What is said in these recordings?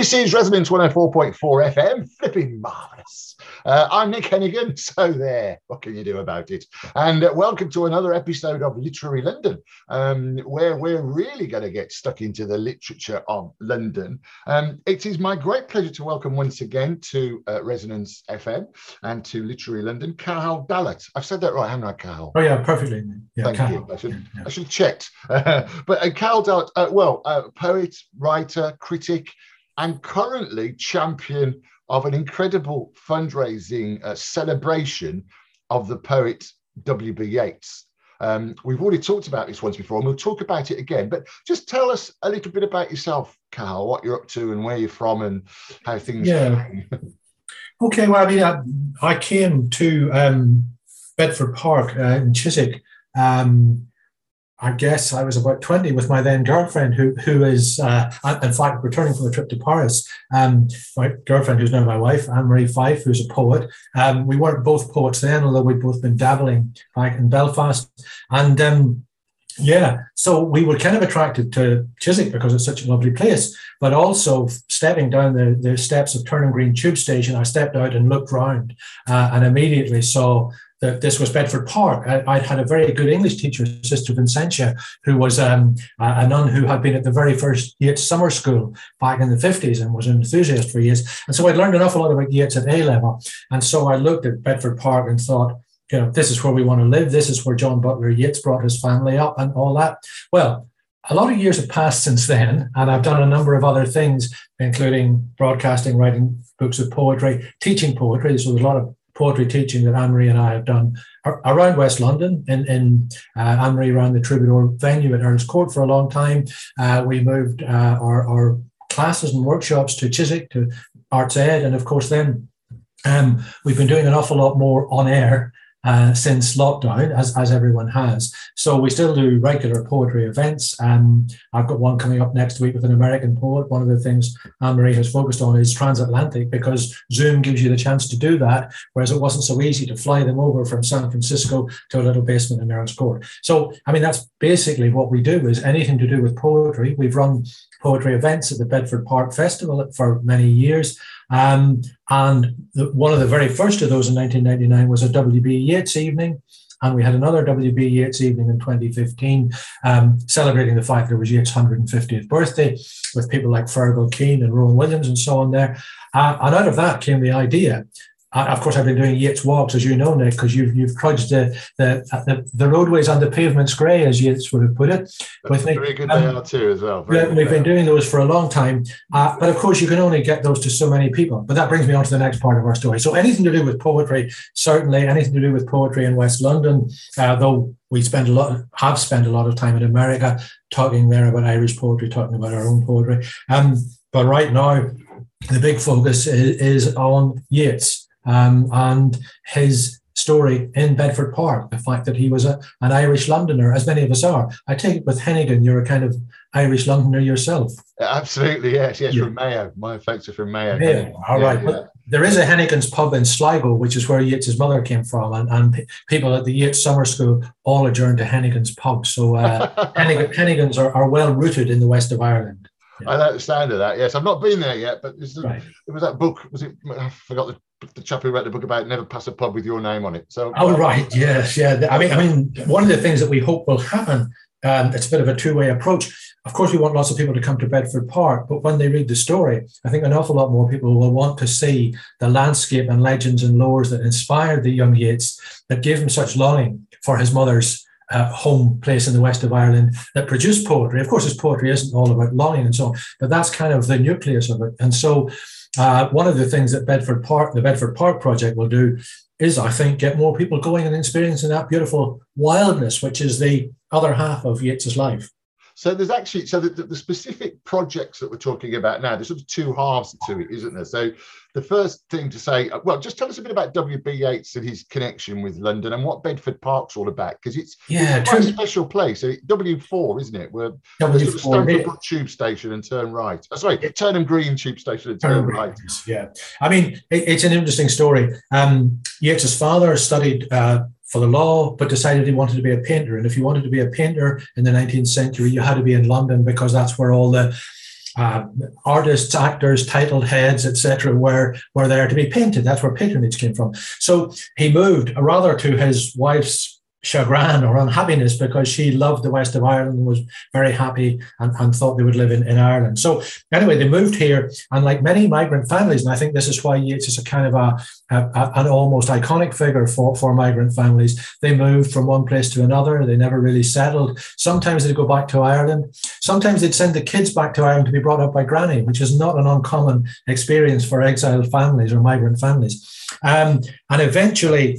This is Resonance 104.4 FM, flipping marvellous. Uh, I'm Nick Hennigan, so there, what can you do about it? And uh, welcome to another episode of Literary London, um, where we're really going to get stuck into the literature of London. Um, it is my great pleasure to welcome once again to uh, Resonance FM and to Literary London, Cathal Dallat. I've said that right, haven't I, Cathal? Oh, yeah, perfectly. Yeah, Thank you. I should, yeah. I should have checked. but uh, Cathal Dallat, uh, well, uh, poet, writer, critic, and currently champion of an incredible fundraising uh, celebration of the poet W.B. Yeats. Um, we've already talked about this once before, and we'll talk about it again. But just tell us a little bit about yourself, Cathal, what you're up to, and where you're from, and how things. Yeah. okay. Well, I mean, I, I came to um, Bedford Park uh, in Chiswick um, I guess I was about 20 with my then girlfriend, who who is, uh, in fact, returning from a trip to Paris. Um, my girlfriend, who's now my wife, Anne Marie Fyfe, who's a poet. Um, we weren't both poets then, although we'd both been dabbling back in Belfast. And um, yeah, so we were kind of attracted to Chiswick because it's such a lovely place. But also stepping down the, the steps of Turnham Green Tube Station, I stepped out and looked round uh, and immediately saw that this was Bedford Park. I, would had a very good English teacher, Sister Vincentia, who was um, a nun who had been at the very first Yeats summer school back in the 50s and was an enthusiast for Yeats. And so I'd learned an awful lot about Yeats at A level. And so I looked at Bedford Park and thought, you know, this is where we want to live. This is where John Butler Yeats brought his family up and all that. Well, a lot of years have passed since then, and I've done a number of other things, including broadcasting, writing books of poetry, teaching poetry. So there's a lot of poetry teaching that Anne Marie and I have done around West London. In, in uh, Anne Marie ran the Troubadour venue at Earl's Court for a long time. Uh, we moved uh, our, our, classes and workshops to Chiswick, to Arts Ed, and of course, then um, we've been doing an awful lot more on air uh, since lockdown, as, as everyone has. So we still do regular poetry events. Um, I've got one coming up next week with an American poet. One of the things Anne Marie has focused on is transatlantic because Zoom gives you the chance to do that, whereas it wasn't so easy to fly them over from San Francisco to a little basement in Earl's Court. So, I mean, that's basically what we do is anything to do with poetry. We've run poetry events at the Bedford Park Festival for many years. Um, and the, one of the very first of those in 1999 was a W.B. Yeats evening. And we had another W.B. Yeats evening in 2015, um, celebrating the fact that it was Yeats' 150th birthday with people like Fergal Keane and Rowan Williams and so on there. Uh, and out of that came the idea of course, I've been doing Yeats walks, as you know, Nick, because you've you've trudged the, the the, the roadways on the pavements grey, as Yeats would have put it. With. Very good um, they are too, as well. Very yeah, we've been doing those for a long time, uh, but of course, you can only get those to so many people. But that brings me on to the next part of our story. So, anything to do with poetry, certainly, anything to do with poetry in West London, uh, though we spend a lot, have spent a lot of time in America talking there about Irish poetry, talking about our own poetry. Um, but right now, the big focus is, is on Yeats um, and his story in Bedford Park, the fact that he was a, an Irish Londoner, as many of us are. I take it with Hennigan, you're a kind of Irish Londoner yourself. Absolutely, yes, yes, yeah. from Mayo. My effects are from Mayo. Yeah, all right. Yeah, yeah. There is a Hennigan's pub in Sligo, which is where Yeats' mother came from, and, and people at the Yeats Summer School all adjourned to Hennigan's pub. So uh, Hennigan, Hennigan's are, are well rooted in the west of Ireland. I like the sound of that. Yes, I've not been there yet, but right. it was that book. Was it? I forgot the the chap who wrote the book about never pass a pub with your name on it. So oh right, yes, yeah. I mean, I mean, one of the things that we hope will happen. Um, it's a bit of a two-way approach. Of course, we want lots of people to come to Bedford Park, but when they read the story, I think an awful lot more people will want to see the landscape and legends and lores that inspired the young Yeats, that gave him such longing for his mother's uh, home place in the west of Ireland that produced poetry. Of course, his poetry isn't all about longing and so on, but that's kind of the nucleus of it. And so uh, one of the things that Bedford Park, the Bedford Park project will do is, I think, get more people going and experiencing that beautiful wildness, which is the other half of Yeats's life. So there's actually so the, the, specific projects that we're talking about now. There's sort of two halves to it, isn't there? So the first thing to say, uh, well, just tell us a bit about W.B. Yeats and his connection with London and what Bedford Park's all about, because it's, yeah, it's quite a special place. So W4, isn't it? We're W4 sort of Tube Station and turn right. Oh, sorry, Turnham Green Tube Station and turn right. Yeah, I mean, it, it's an interesting story. Um, Yeats's father studied. Uh, for the law, but decided he wanted to be a painter. And if you wanted to be a painter in the 19th century, you had to be in London because that's where all the uh, artists, actors, titled heads, etc., were were there to be painted. That's where patronage came from. So he moved rather to his wife's chagrin or unhappiness because she loved the west of Ireland and was very happy and, and thought they would live in, in Ireland. So anyway, they moved here, and like many migrant families, and I think this is why Yeats is a kind of a, a, an almost iconic figure for, for migrant families. They moved from one place to another. They never really settled. Sometimes they'd go back to Ireland. Sometimes they'd send the kids back to Ireland to be brought up by granny, which is not an uncommon experience for exiled families or migrant families. Um, and eventually,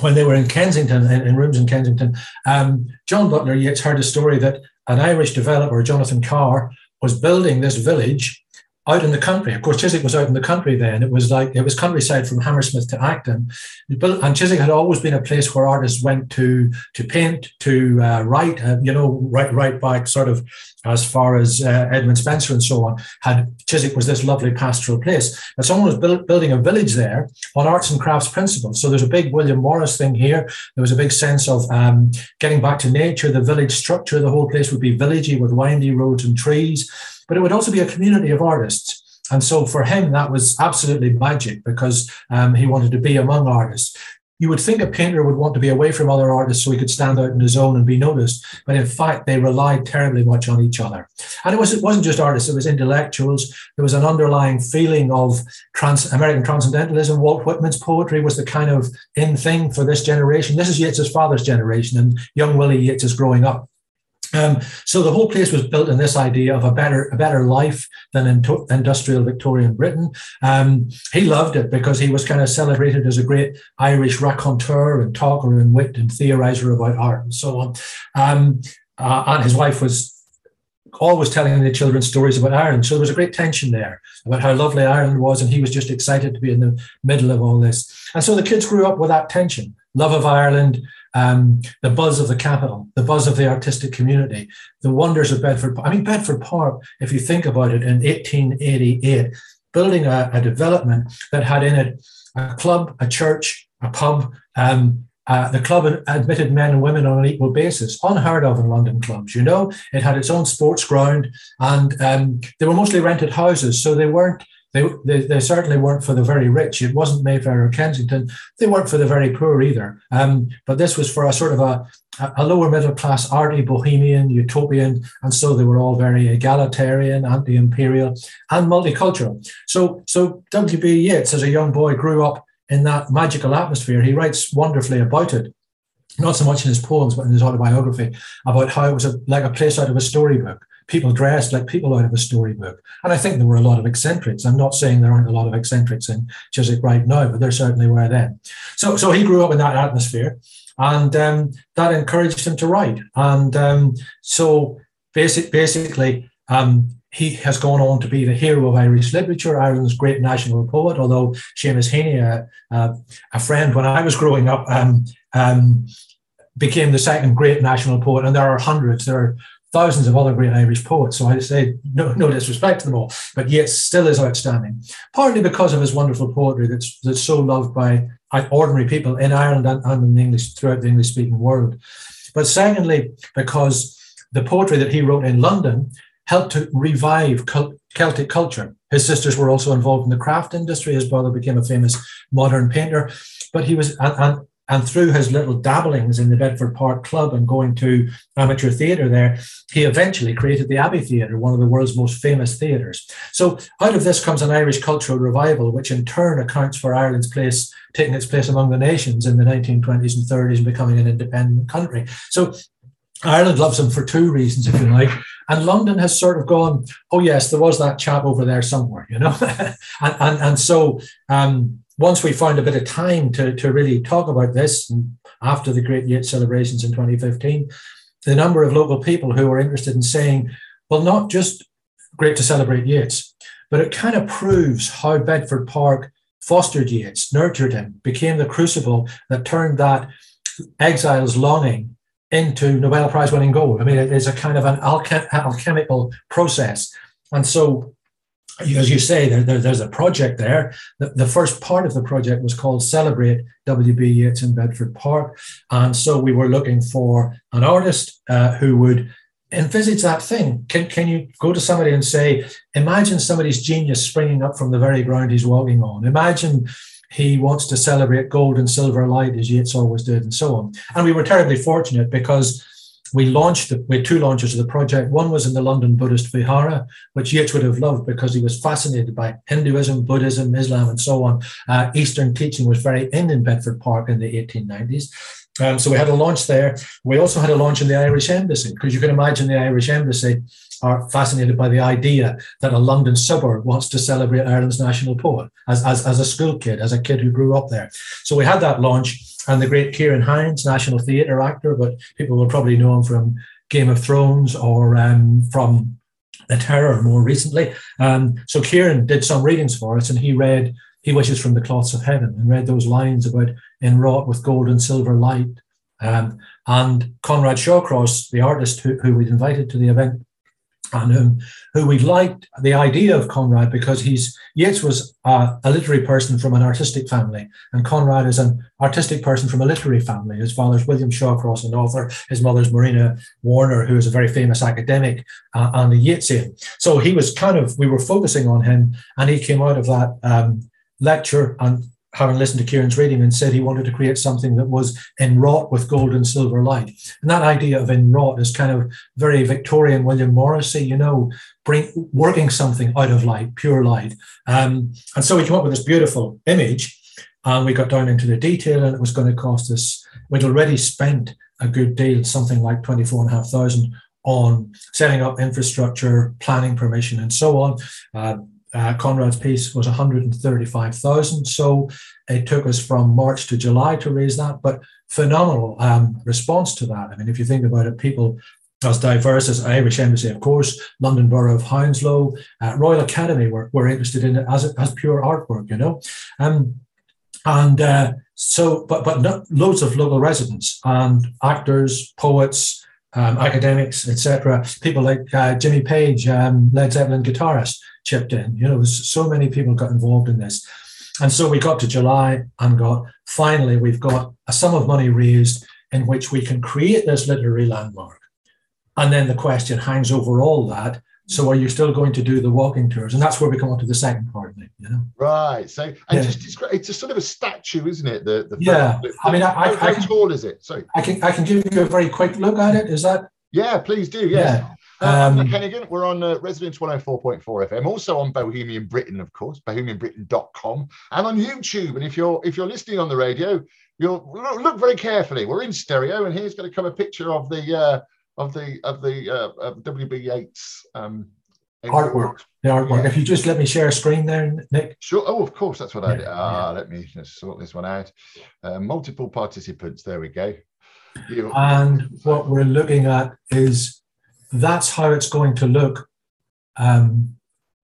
when they were in Kensington, in, in rooms in Kensington, um, John Butler Yeats heard a story that an Irish developer, Jonathan Carr, was building this village out in the country. Of course, Chiswick was out in the country then. It was like it was countryside from Hammersmith to Acton. And Chiswick had always been a place where artists went to to paint, to uh, write. Uh, you know, right right back sort of as far as uh, Edmund Spenser and so on. Had Chiswick was this lovely pastoral place. And someone was build, building a village there on arts and crafts principles. So there's a big William Morris thing here. There was a big sense of um, getting back to nature. The village structure, the whole place would be villagey with windy roads and trees but it would also be a community of artists. And so for him, that was absolutely magic because um, he wanted to be among artists. You would think a painter would want to be away from other artists so he could stand out in his own and be noticed. But in fact, they relied terribly much on each other. And it, was, it wasn't just artists, it was intellectuals. There was an underlying feeling of trans, American transcendentalism. Walt Whitman's poetry was the kind of in thing for this generation. This is Yeats's father's generation, and young Willie Yeats is growing up. Um, so the whole place was built in this idea of a better a better life than in to- industrial Victorian Britain. Um, he loved it because he was kind of celebrated as a great Irish raconteur and talker and wit and theorizer about art and so on. Um, uh, and his wife was always telling the children stories about Ireland. So there was a great tension there about how lovely Ireland was, and he was just excited to be in the middle of all this. And so the kids grew up with that tension love of Ireland, um, the buzz of the capital, the buzz of the artistic community, the wonders of Bedford. I mean, Bedford Park, if you think about it, in 1888, building a, a development that had in it a club, a church, a pub. Um, uh, the club admitted men and women on an equal basis, unheard of in London clubs. You know, it had its own sports ground, and um, they were mostly rented houses, so they weren't they, they, they, certainly weren't for the very rich. It wasn't Mayfair or Kensington. They weren't for the very poor either. Um, but this was for a sort of a, a lower middle class, arty, bohemian, utopian. And so they were all very egalitarian, anti imperial, and multicultural. So, so W.B. Yeats, as a young boy, grew up in that magical atmosphere. He writes wonderfully about it not so much in his poems, but in his autobiography, about how it was a, like a place out of a storybook people dressed like people out of a storybook. And I think there were a lot of eccentrics. I'm not saying there aren't a lot of eccentrics in Chiswick right now, but there certainly were then. So, so he grew up in that atmosphere, and um, that encouraged him to write. And um, so, basic, basically, um, he has gone on to be the hero of Irish literature, Ireland's great national poet. Although Seamus Heaney, a, a, a friend when I was growing up, um, um, became the second great national poet, and there are hundreds. There are thousands of other great Irish poets. So I say no, no disrespect to them all, but yet still is outstanding. Partly because of his wonderful poetry that's that's so loved by ordinary people in Ireland and, and in English throughout the English speaking world. But secondly, because the poetry that he wrote in London helped to revive Celtic culture. His sisters were also involved in the craft industry. His brother became a famous modern painter, but he was and, and and through his little dabblings in the Bedford Park Club and going to amateur theatre there, he eventually created the Abbey Theatre, one of the world's most famous theatres. So out of this comes an Irish cultural revival, which in turn accounts for Ireland's place, taking its place among the nations in the 1920s and 30s and becoming an independent country. So Ireland loves him for two reasons, if you like. And London has sort of gone, oh, yes, there was that chap over there somewhere, you know? and, and, and so um, once we found a bit of time to, to really talk about this, after the Great Yeats celebrations in 2015, the number of local people who were interested in saying, well, not just great to celebrate Yeats, but it kind of proves how Bedford Park fostered Yeats, nurtured him, became the crucible that turned that exile's longing into Nobel Prize winning gold. I mean, it is a kind of an alchem- alchemical process. And so as you say, there, there, there's a project there. The, the, first part of the project was called Celebrate WB Yeats in Bedford Park. And so we were looking for an artist uh, who would envisage that thing. Can, can you go to somebody and say, imagine somebody's genius springing up from the very ground he's walking on? Imagine he wants to celebrate gold and silver light as Yeats always did, and so on. And we were terribly fortunate because we launched we had two launches of the project. One was in the London Buddhist Vihara, which Yeats would have loved because he was fascinated by Hinduism, Buddhism, Islam, and so on. Uh, Eastern teaching was very in in Bedford Park in the 1890s. Um, so we had a launch there. We also had a launch in the Irish Embassy because you can imagine the Irish Embassy are fascinated by the idea that a London suburb wants to celebrate Ireland's national poet as, as, as a school kid, as a kid who grew up there. So we had that launch, and the great Ciarán Hinds, national theatre actor, but people will probably know him from Game of Thrones or um, from The Terror more recently. Um, so Ciarán did some readings for us, and he read He Wishes from the Cloths of Heaven and read those lines about enwrought with gold and silver light. Um, and Conrad Shawcross, the artist who, who we'd invited to the event, and whom, who we liked the idea of Conrad because he's Yeats was a literary person from an artistic family, and Conrad is an artistic person from a literary family. His father's William Shawcross, an author. His mother's Marina Warner, who is a very famous academic uh, and a Yeatsian. So he was kind of we were focusing on him, and he came out of that um, lecture and having listened to Ciarán's reading and said he wanted to create something that was enwrought with gold and silver light. And that idea of enwrought is kind of very Victorian William Morrissey, you know, bring working something out of light, pure light. Um, and so we came up with this beautiful image and we got down into the detail and it was going to cost us, we'd already spent a good deal, something like 24,500 on setting up infrastructure, planning permission, and so on. Uh, uh, Conrad's piece was 135,000. So it took us from March to July to raise that, but phenomenal um, response to that. I mean, if you think about it, people as diverse as Irish Embassy, of course, London Borough of Hounslow, uh, Royal Academy were, were interested in it as, as pure artwork, you know. Um, and uh, so, but but not, loads of local residents and actors, poets, um, academics, etc. People like uh, Jimmy Page, um, Led Zeppelin guitarist, chipped in. You know, so many people got involved in this. And so we got to July and got finally, we've got a sum of money raised in which we can create this literary landmark. And then the question hangs over all that. So are you still going to do the walking tours? And that's where we come on to the second part of it, you know? Right. So and yeah. just describe it's a sort of a statue, isn't it? The, the yeah. I mean, I, how, I, how tall is it? Sorry. I can I can give you a very quick look at it. Is that yeah, please do. Yes. Yeah. Um, um, Hennigan, we're on uh, Resonance 104.4 FM, also on Bohemian Britain, of course, bohemianbritain.com, and on YouTube. And if you're if you're listening on the radio, you'll look very carefully. We're in stereo, and here's going to come a picture of the uh, of the of the uh, of WB Yeats um, artwork. The artwork. Yeah. If you just let me share a screen there, Nick. Sure. Oh, of course. That's what yeah, I did. Ah, yeah. let me just sort this one out. Uh, multiple participants. There we go. You. And what we're looking at is that's how it's going to look um,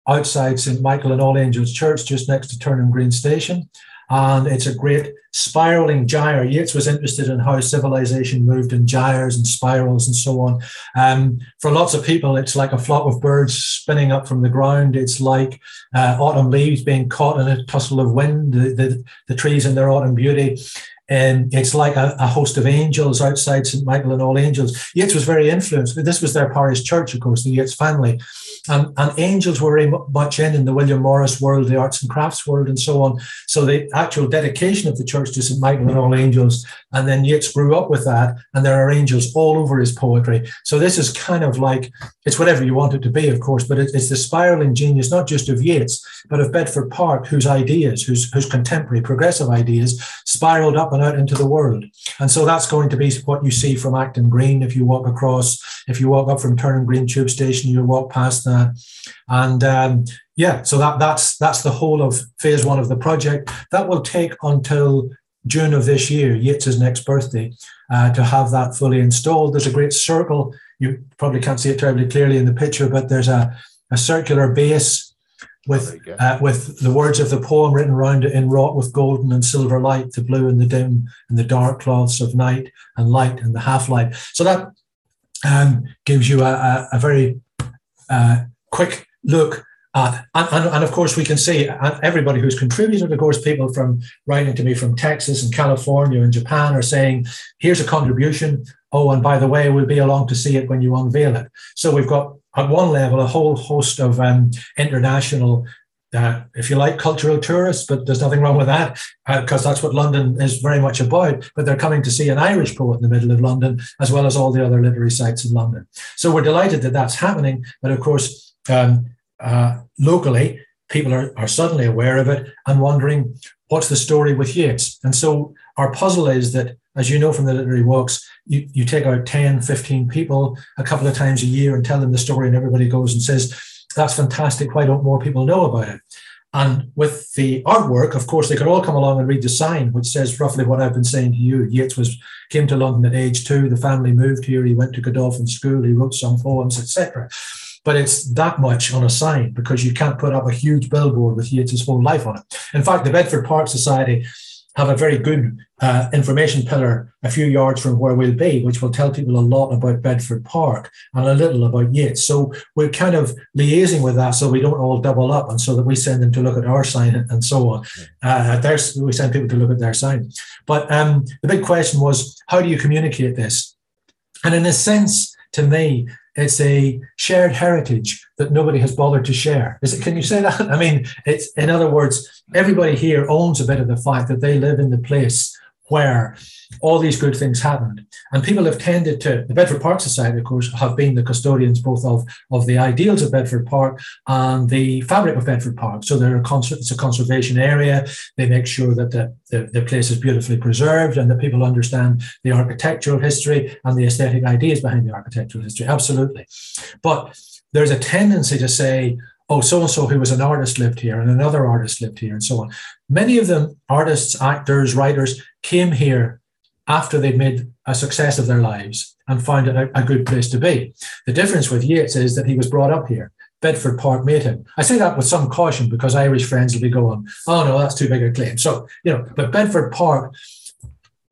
outside St. Michael and All Angels Church, just next to Turnham Green Station. And it's a great spiraling gyre. Yeats was interested in how civilization moved in gyres and spirals and so on. Um, for lots of people, it's like a flock of birds spinning up from the ground. It's like uh, autumn leaves being caught in a tussle of wind, the, the, the trees in their autumn beauty. And it's like a, a, host of angels outside St. Michael and All Angels. Yeats was very influenced. This was their parish church, of course, the Yeats family. And, and angels were very much in in the William Morris world, the arts and crafts world, and so on. So the actual dedication of the church to St. Michael and All Angels, and then Yeats grew up with that, and there are angels all over his poetry. So this is kind of like it's whatever you want it to be, of course, but it, it's the spiraling genius, not just of Yeats, but of Bedford Park, whose ideas, whose, whose contemporary progressive ideas spiraled up and out into the world. And so that's going to be what you see from Acton Green if you walk across, if you walk up from Turnham Green Tube Station, you'll walk past that. And um, yeah, so that that's that's the whole of phase one of the project. That will take until June of this year, Yeats's next birthday, uh, to have that fully installed. There's a great circle. You probably can't see it terribly clearly in the picture, but there's a, a circular base with uh, with the words of the poem written around it in wrought with golden and silver light, the blue and the dim and the dark cloths of night and light and the half light. So that um, gives you a, a, a very uh, quick look Uh, and, and, and, of course, we can see everybody who's contributed, of course, people from writing to me from Texas and California and Japan are saying, here's a contribution. Oh, and by the way, we'll be along to see it when you unveil it. So we've got, at one level, a whole host of um, international uh, if you like, cultural tourists, but there's nothing wrong with that because uh, that's what London is very much about. But they're coming to see an Irish poet in the middle of London, as well as all the other literary sites in London. So we're delighted that that's happening. But of course, um, uh, locally, people are, are suddenly aware of it and wondering what's the story with Yeats. And so our puzzle is that, as you know from the literary walks, you, you take out 10, 15 people a couple of times a year and tell them the story, and everybody goes and says, that's fantastic. Why don't more people know about it? And with the artwork, of course, they could all come along and read the sign, which says roughly what I've been saying to you. Yeats was came to London at age two. The family moved here. He went to Godolphin School. He wrote some poems, etc. But it's that much on a sign because you can't put up a huge billboard with Yeats's whole life on it. In fact, the Bedford Park Society have a very good uh, information pillar a few yards from where we'll be, which will tell people a lot about Bedford Park and a little about Yeats. So we're kind of liaising with that so we don't all double up and so that we send them to look at our sign and so on. Uh, there's, we send people to look at their sign. But um, the big question was, how do you communicate this? And in a sense, to me, it's a shared heritage that nobody has bothered to share. Is it? Can you say that? I mean, it's in other words, everybody here owns a bit of the fact that they live in the place where all these good things happened. And people have tended to, the Bedford Park Society, of course, have been the custodians both of, of the ideals of Bedford Park and the fabric of Bedford Park. So they're a it's a conservation area. They make sure that the, the, the place is beautifully preserved and that people understand the architectural history and the aesthetic ideas behind the architectural history. Absolutely. But there's a tendency to say, oh, so and so who was an artist lived here and another artist lived here and so on. Many of them, artists, actors, writers, came here after they'd made a success of their lives and found it a, a good place to be. The difference with Yeats is that he was brought up here. Bedford Park made him. I say that with some caution because Irish friends will be going, oh no, that's too big a claim. So, you know, but Bedford Park,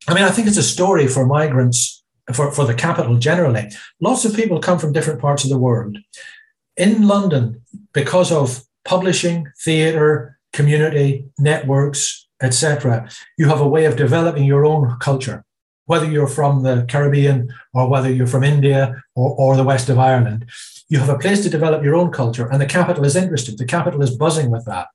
I mean, I think it's a story for migrants, for, for the capital generally. Lots of people come from different parts of the world in London, because of publishing, theatre, community, networks, etc., you have a way of developing your own culture, whether you're from the Caribbean or whether you're from India or, or the west of Ireland. You have a place to develop your own culture, and the capital is interested. The capital is buzzing with that.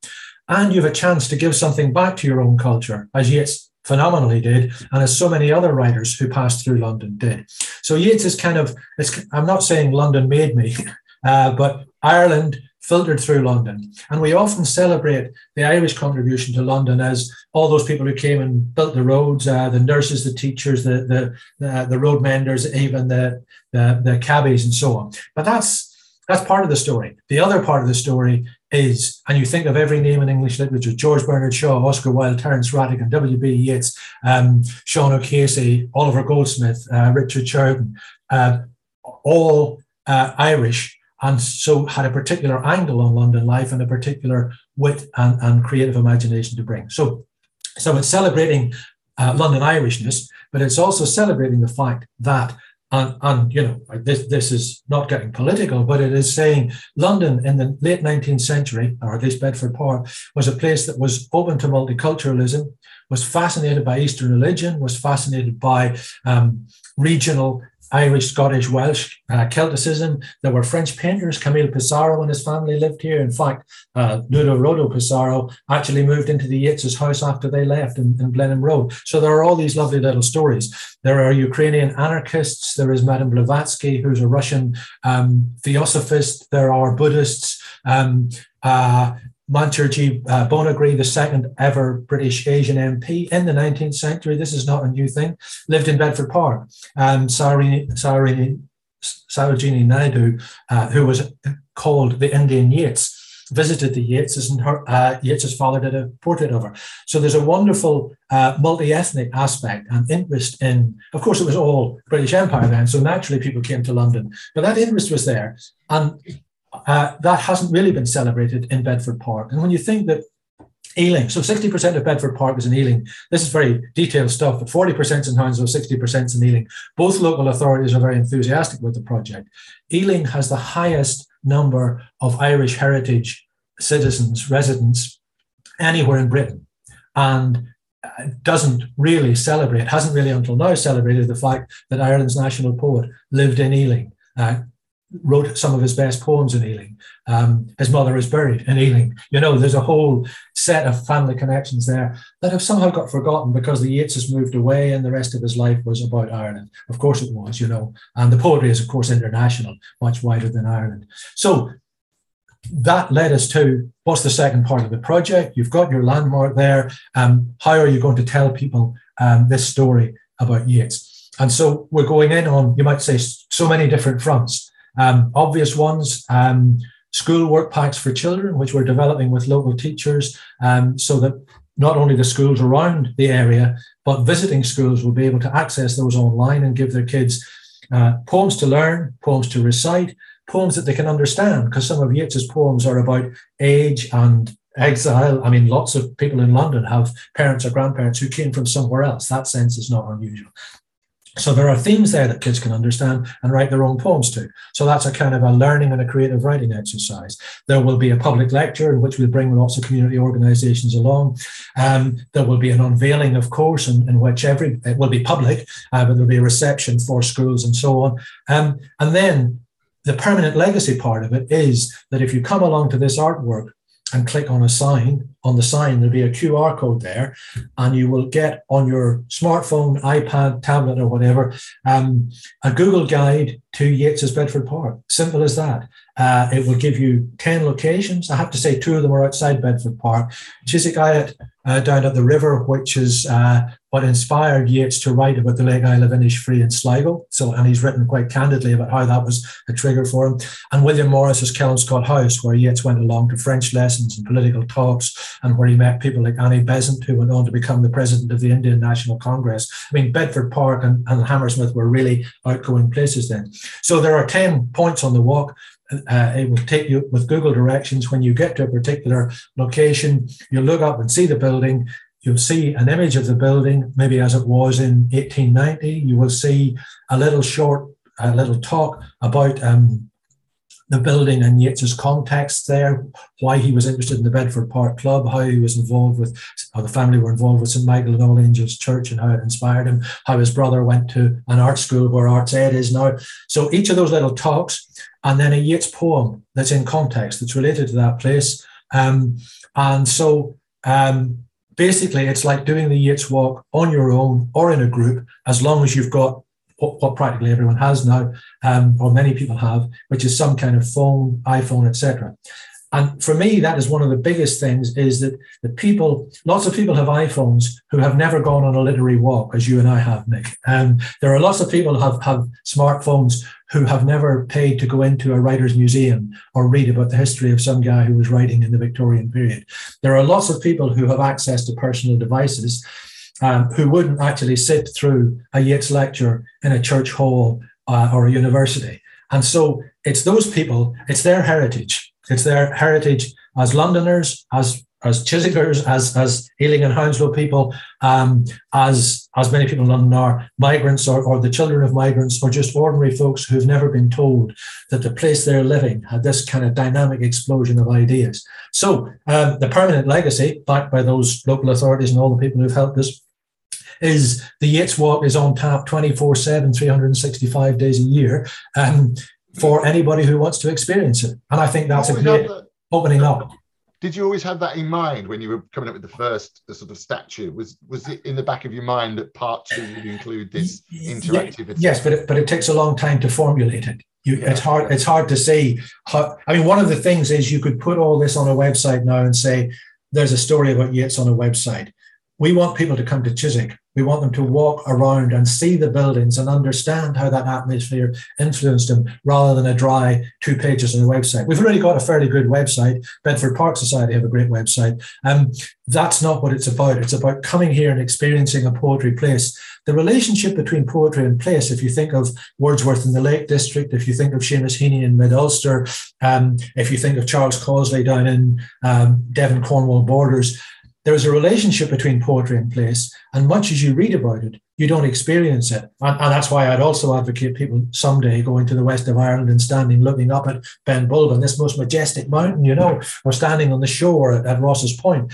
And you have a chance to give something back to your own culture, as Yeats phenomenally did, and as so many other writers who passed through London did. So Yeats is kind of, I'm not saying London made me, Uh, but Ireland filtered through London. And we often celebrate the Irish contribution to London as all those people who came and built the roads, uh, the nurses, the teachers, the, the, the, the road menders, even the, the, the cabbies and so on. But that's, that's part of the story. The other part of the story is, and you think of every name in English literature, George Bernard Shaw, Oscar Wilde, Terence Rattigan, W.B. Yeats, um, Sean O'Casey, Oliver Goldsmith, uh, Richard Sheridan, uh, all uh, Irish and so had a particular angle on London life and a particular wit and, and creative imagination to bring. So, so it's celebrating uh, London Irishness, but it's also celebrating the fact that, and, and you know, this, this is not getting political, but it is saying London in the late 19th century, or at least Bedford Park, was a place that was open to multiculturalism, was fascinated by Eastern religion, was fascinated by um, regional Irish, Scottish, Welsh, uh, Celticism. There were French painters. Camille Pissarro and his family lived here. In fact, uh, Nudo Rodo Pissarro actually moved into the Yeats' house after they left in, in Blenheim Road. So there are all these lovely little stories. There are Ukrainian anarchists. There is Madame Blavatsky, who's a Russian um, theosophist. There are Buddhists. Um, uh, Mancherjee uh, Bhownaggree, the second ever British Asian MP in the 19th century, this is not a new thing, lived in Bedford Park. Um, Sarojini, Sarojini Naidu, uh, who was called the Indian Yeats, visited the Yeatses and her, uh, Yeats's father did a portrait of her. So there's a wonderful uh, multi-ethnic aspect and interest in, of course, it was all British Empire then, so naturally people came to London, but that interest was there. And uh, that hasn't really been celebrated in Bedford Park. And when you think that Ealing, so 60% of Bedford Park is in Ealing. This is very detailed stuff, but 40% in Hounslow, 60% in Ealing. Both local authorities are very enthusiastic with the project. Ealing has the highest number of Irish heritage citizens, residents anywhere in Britain. And doesn't really celebrate, hasn't really until now celebrated the fact that Ireland's national poet lived in Ealing, uh, wrote some of his best poems in Ealing. Um, his mother is buried in Ealing. You know, there's a whole set of family connections there that have somehow got forgotten because the Yeats has moved away and the rest of his life was about Ireland. Of course it was, you know, and the poetry is, of course, international, much wider than Ireland. So that led us to what's the second part of the project? You've got your landmark there. Um, how are you going to tell people um, this story about Yeats? And so we're going in on, you might say, so many different fronts. Um, obvious ones, um, school work packs for children, which we're developing with local teachers, um, so that not only the schools around the area, but visiting schools will be able to access those online and give their kids uh, poems to learn, poems to recite, poems that they can understand, because some of Yeats's poems are about age and exile. I mean, lots of people in London have parents or grandparents who came from somewhere else. That sense is not unusual. So there are themes there that kids can understand and write their own poems to. So that's a kind of a learning and a creative writing exercise. There will be a public lecture in which we'll bring lots of community organizations along. Um, there will be an unveiling, of course, in, in which every, it will be public, uh, but there'll be a reception for schools and so on. Um, and then the permanent legacy part of it is that if you come along to this artwork and click on a sign, on the sign, there'll be a QR code there, and you will get on your smartphone, iPad, tablet, or whatever, um, a Google guide to Yeats's Bedford Park. Simple as that. Uh, it will give you 10 locations. I have to say, two of them are outside Bedford Park. Chiswick Eyot uh, down at the river, which is uh, what inspired Yeats to write about the Lake Isle of Innisfree and Sligo. So, and he's written quite candidly about how that was a trigger for him. And William Morris's Kelmscott House, where Yeats went along to French lessons and political talks, and where he met people like Annie Besant, who went on to become the president of the Indian National Congress. I mean, Bedford Park and, and Hammersmith were really outgoing places then. So there are 10 points on the walk uh, it will take you with Google directions. When you get to a particular location, you look up and see the building. You'll see an image of the building, maybe as it was in 1890. You will see a little short, a little talk about um, the building and Yeats's context there, why he was interested in the Bedford Park Club, how he was involved with, how the family were involved with St. Michael and All Angels Church and how it inspired him, how his brother went to an art school where Arts Ed is now. So each of those little talks, and then a Yeats poem that's in context, that's related to that place. Um, and so um, basically, it's like doing the Yeats walk on your own or in a group, as long as you've got what, practically everyone has now, um, or many people have, which is some kind of phone, iPhone, etc. And for me, that is one of the biggest things is that the people, lots of people have iPhones who have never gone on a literary walk, as you and I have, Nick. And there are lots of people who have, have smartphones who have never paid to go into a writer's museum or read about the history of some guy who was writing in the Victorian period. There are lots of people who have access to personal devices um, who wouldn't actually sit through a Yeats lecture in a church hall uh, or a university. And so it's those people, it's their heritage it's their heritage as Londoners, as as Chiswickers, as as Ealing and Hounslow people, um, as as many people in London are migrants or, or the children of migrants, or just ordinary folks who've never been told that the place they're living had this kind of dynamic explosion of ideas. So um, the permanent legacy, backed by those local authorities and all the people who've helped us, is the Yeats Walk is on tap 24 7, 365 days a year. Um, for anybody who wants to experience it. And I think that's a great opening up. Did you always have that in mind when you were coming up with the first the sort of statue? Was was it in the back of your mind that part two would include this interactivity? Yes, but it, but it takes a long time to formulate it. You, yeah. It's hard. It's hard to see how. I mean, one of the things is you could put all this on a website now and say, "There's a story about Yeats on a website." We want people to come to Chiswick we want them to walk around and see the buildings and understand how that atmosphere influenced them rather than a dry two pages on a website. We've already got a fairly good website. Bedford Park Society have a great website. Um, that's not what it's about. It's about coming here and experiencing a poetry place. The relationship between poetry and place, if you think of Wordsworth in the Lake District, if you think of Seamus Heaney in Mid Ulster, um, if you think of Charles Causley down in um, Devon Cornwall borders, there is a relationship between poetry and place, and much as you read about it, you don't experience it. And, and, that's why I'd also advocate people someday going to the west of Ireland and standing looking up at Ben Bulben, this most majestic mountain, you know, or standing on the shore at, at Rosses Point.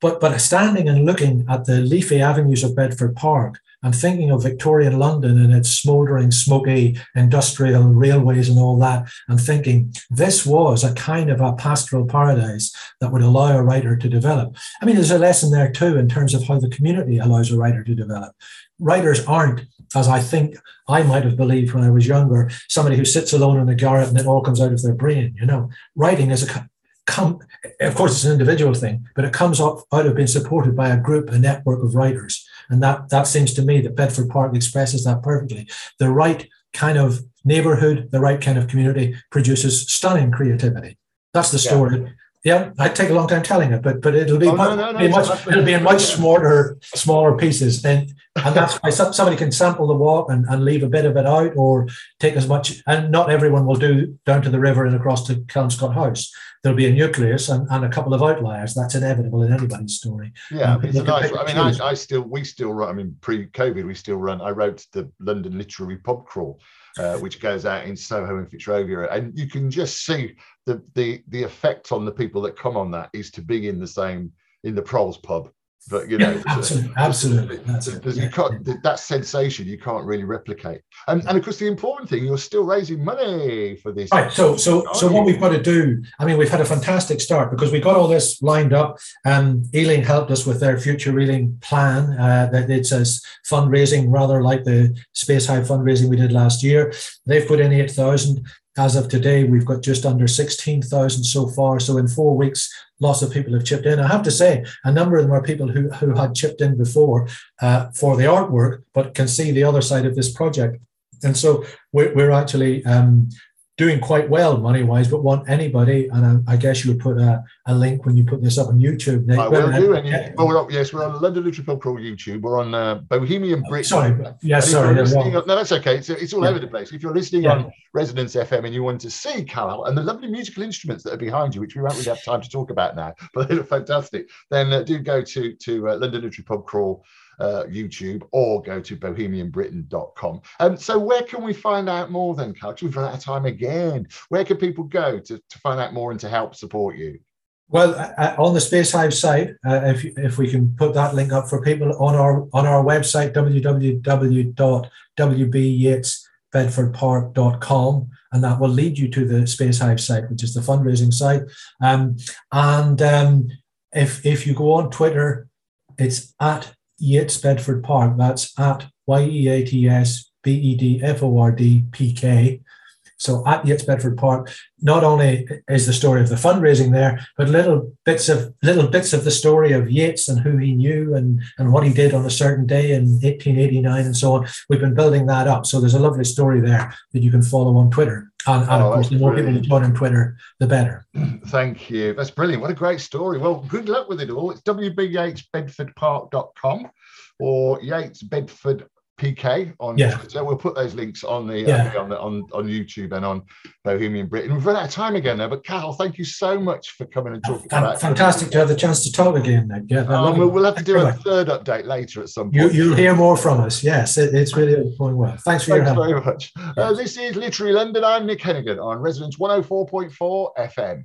But, but standing and looking at the leafy avenues of Bedford Park and thinking of Victorian London and its smouldering, smoky industrial railways and all that, and thinking this was a kind of a pastoral paradise that would allow a writer to develop. I mean, there's a lesson there too in terms of how the community allows a writer to develop. Writers aren't, as I think I might have believed when I was younger, somebody who sits alone in a garret and it all comes out of their brain. You know, writing is a come of course it's an individual thing but it comes off out of being supported by a group a network of writers and that, that seems to me that Bedford Park expresses that perfectly. The right kind of neighborhood, the right kind of community produces stunning creativity. That's the story. Yeah. Yeah, I'd take a long time telling it, but but it'll be, oh, much, no, no, no, much it'll be in much smaller smaller pieces, and and that's why somebody can sample the walk and, and leave a bit of it out, or take as much. And not everyone will do down to the river and across to Kelmscott House there'll be a nucleus and, and a couple of outliers. That's inevitable in anybody's story. Yeah, it's a nice. I mean, I, I, still, we still run. I mean, pre-COVID, we still run. I wrote the London Literary Pub Crawl, uh, which goes out in Soho and Fitzrovia, and you can just see the the the effect on the people that come on that is to be in the same in the Proles pub but you know yeah, absolutely, absolutely. That's you can't that sensation you can't really replicate. And, and of course the important thing you're still raising money for this right so so so what we've got to do i mean we've had a fantastic start because we got all this lined up. And ealing helped us with their Future Ealing plan uh, that it says fundraising rather like the Space Hive fundraising we did last year. They've put in 8000 as of today, we've got just under 16,000 so far. So in four weeks, lots of people have chipped in. I have to say, a number of them are people who, who had chipped in before uh, for the artwork, but can see the other side of this project. And so we're, we're actually um, doing quite well money wise, but want anybody, and I, I, guess you would put a, a link when you put this up on YouTube. Nick. well, we're up, yes, we're on London Literary Pub Crawl YouTube. We're on uh, Bohemian Brit. Sorry, yes, sorry. On, no, that's okay. It's, it's all yeah. over the place. If you're listening yeah. on Resonance FM and you want to see Cathal and the lovely musical instruments that are behind you, which we won't really have time to talk about now, but they look fantastic, then uh, do go to, to uh, London Literary Pub Crawl uh, YouTube or go to bohemianbritain.com. Um, so, where can we find out more then, Cathal? We've run out of time again. Where can people go to, to find out more and to help support you? Well, uh, uh on the Space Hive site, uh, if if we can put that link up for people on our on our website www.wbyeatsbedfordpark.com, and that will lead you to the Space Hive site, which is the fundraising site. Um, and um, if if you go on Twitter, it's at Yeats Bedford Park. That's at Y E A T S B E D F O R D P K. So at Yeats Bedford Park, not only is the story of the fundraising there, but little bits of little bits of the story of Yeats and who he knew and, and what he did on a certain day in 1889 and so on. We've been building that up. So there's a lovely story there that you can follow on Twitter. And, and oh, of course, the more brilliant. people you join on Twitter, the better. Thank you. That's brilliant. What a great story. Well, good luck with it all. It's wbyeatsbedfordpark.com or Yeats Bedford PK on yeah. Twitter. We'll put those links on the, yeah. uh, on, the on on YouTube and on Bohemian Britain. We've run out of time again there, but Cathal, thank you so much for coming and talking. about Fantastic to have the chance to talk again. Yeah, um, we'll, we'll, have to do a third update later at some point. You, will hear more from us. Yes, it, it's really going well. Thanks for Thanks your help. very much. Uh, this is Literary London. I'm Nick Hennigan on Resonance 104.4 FM.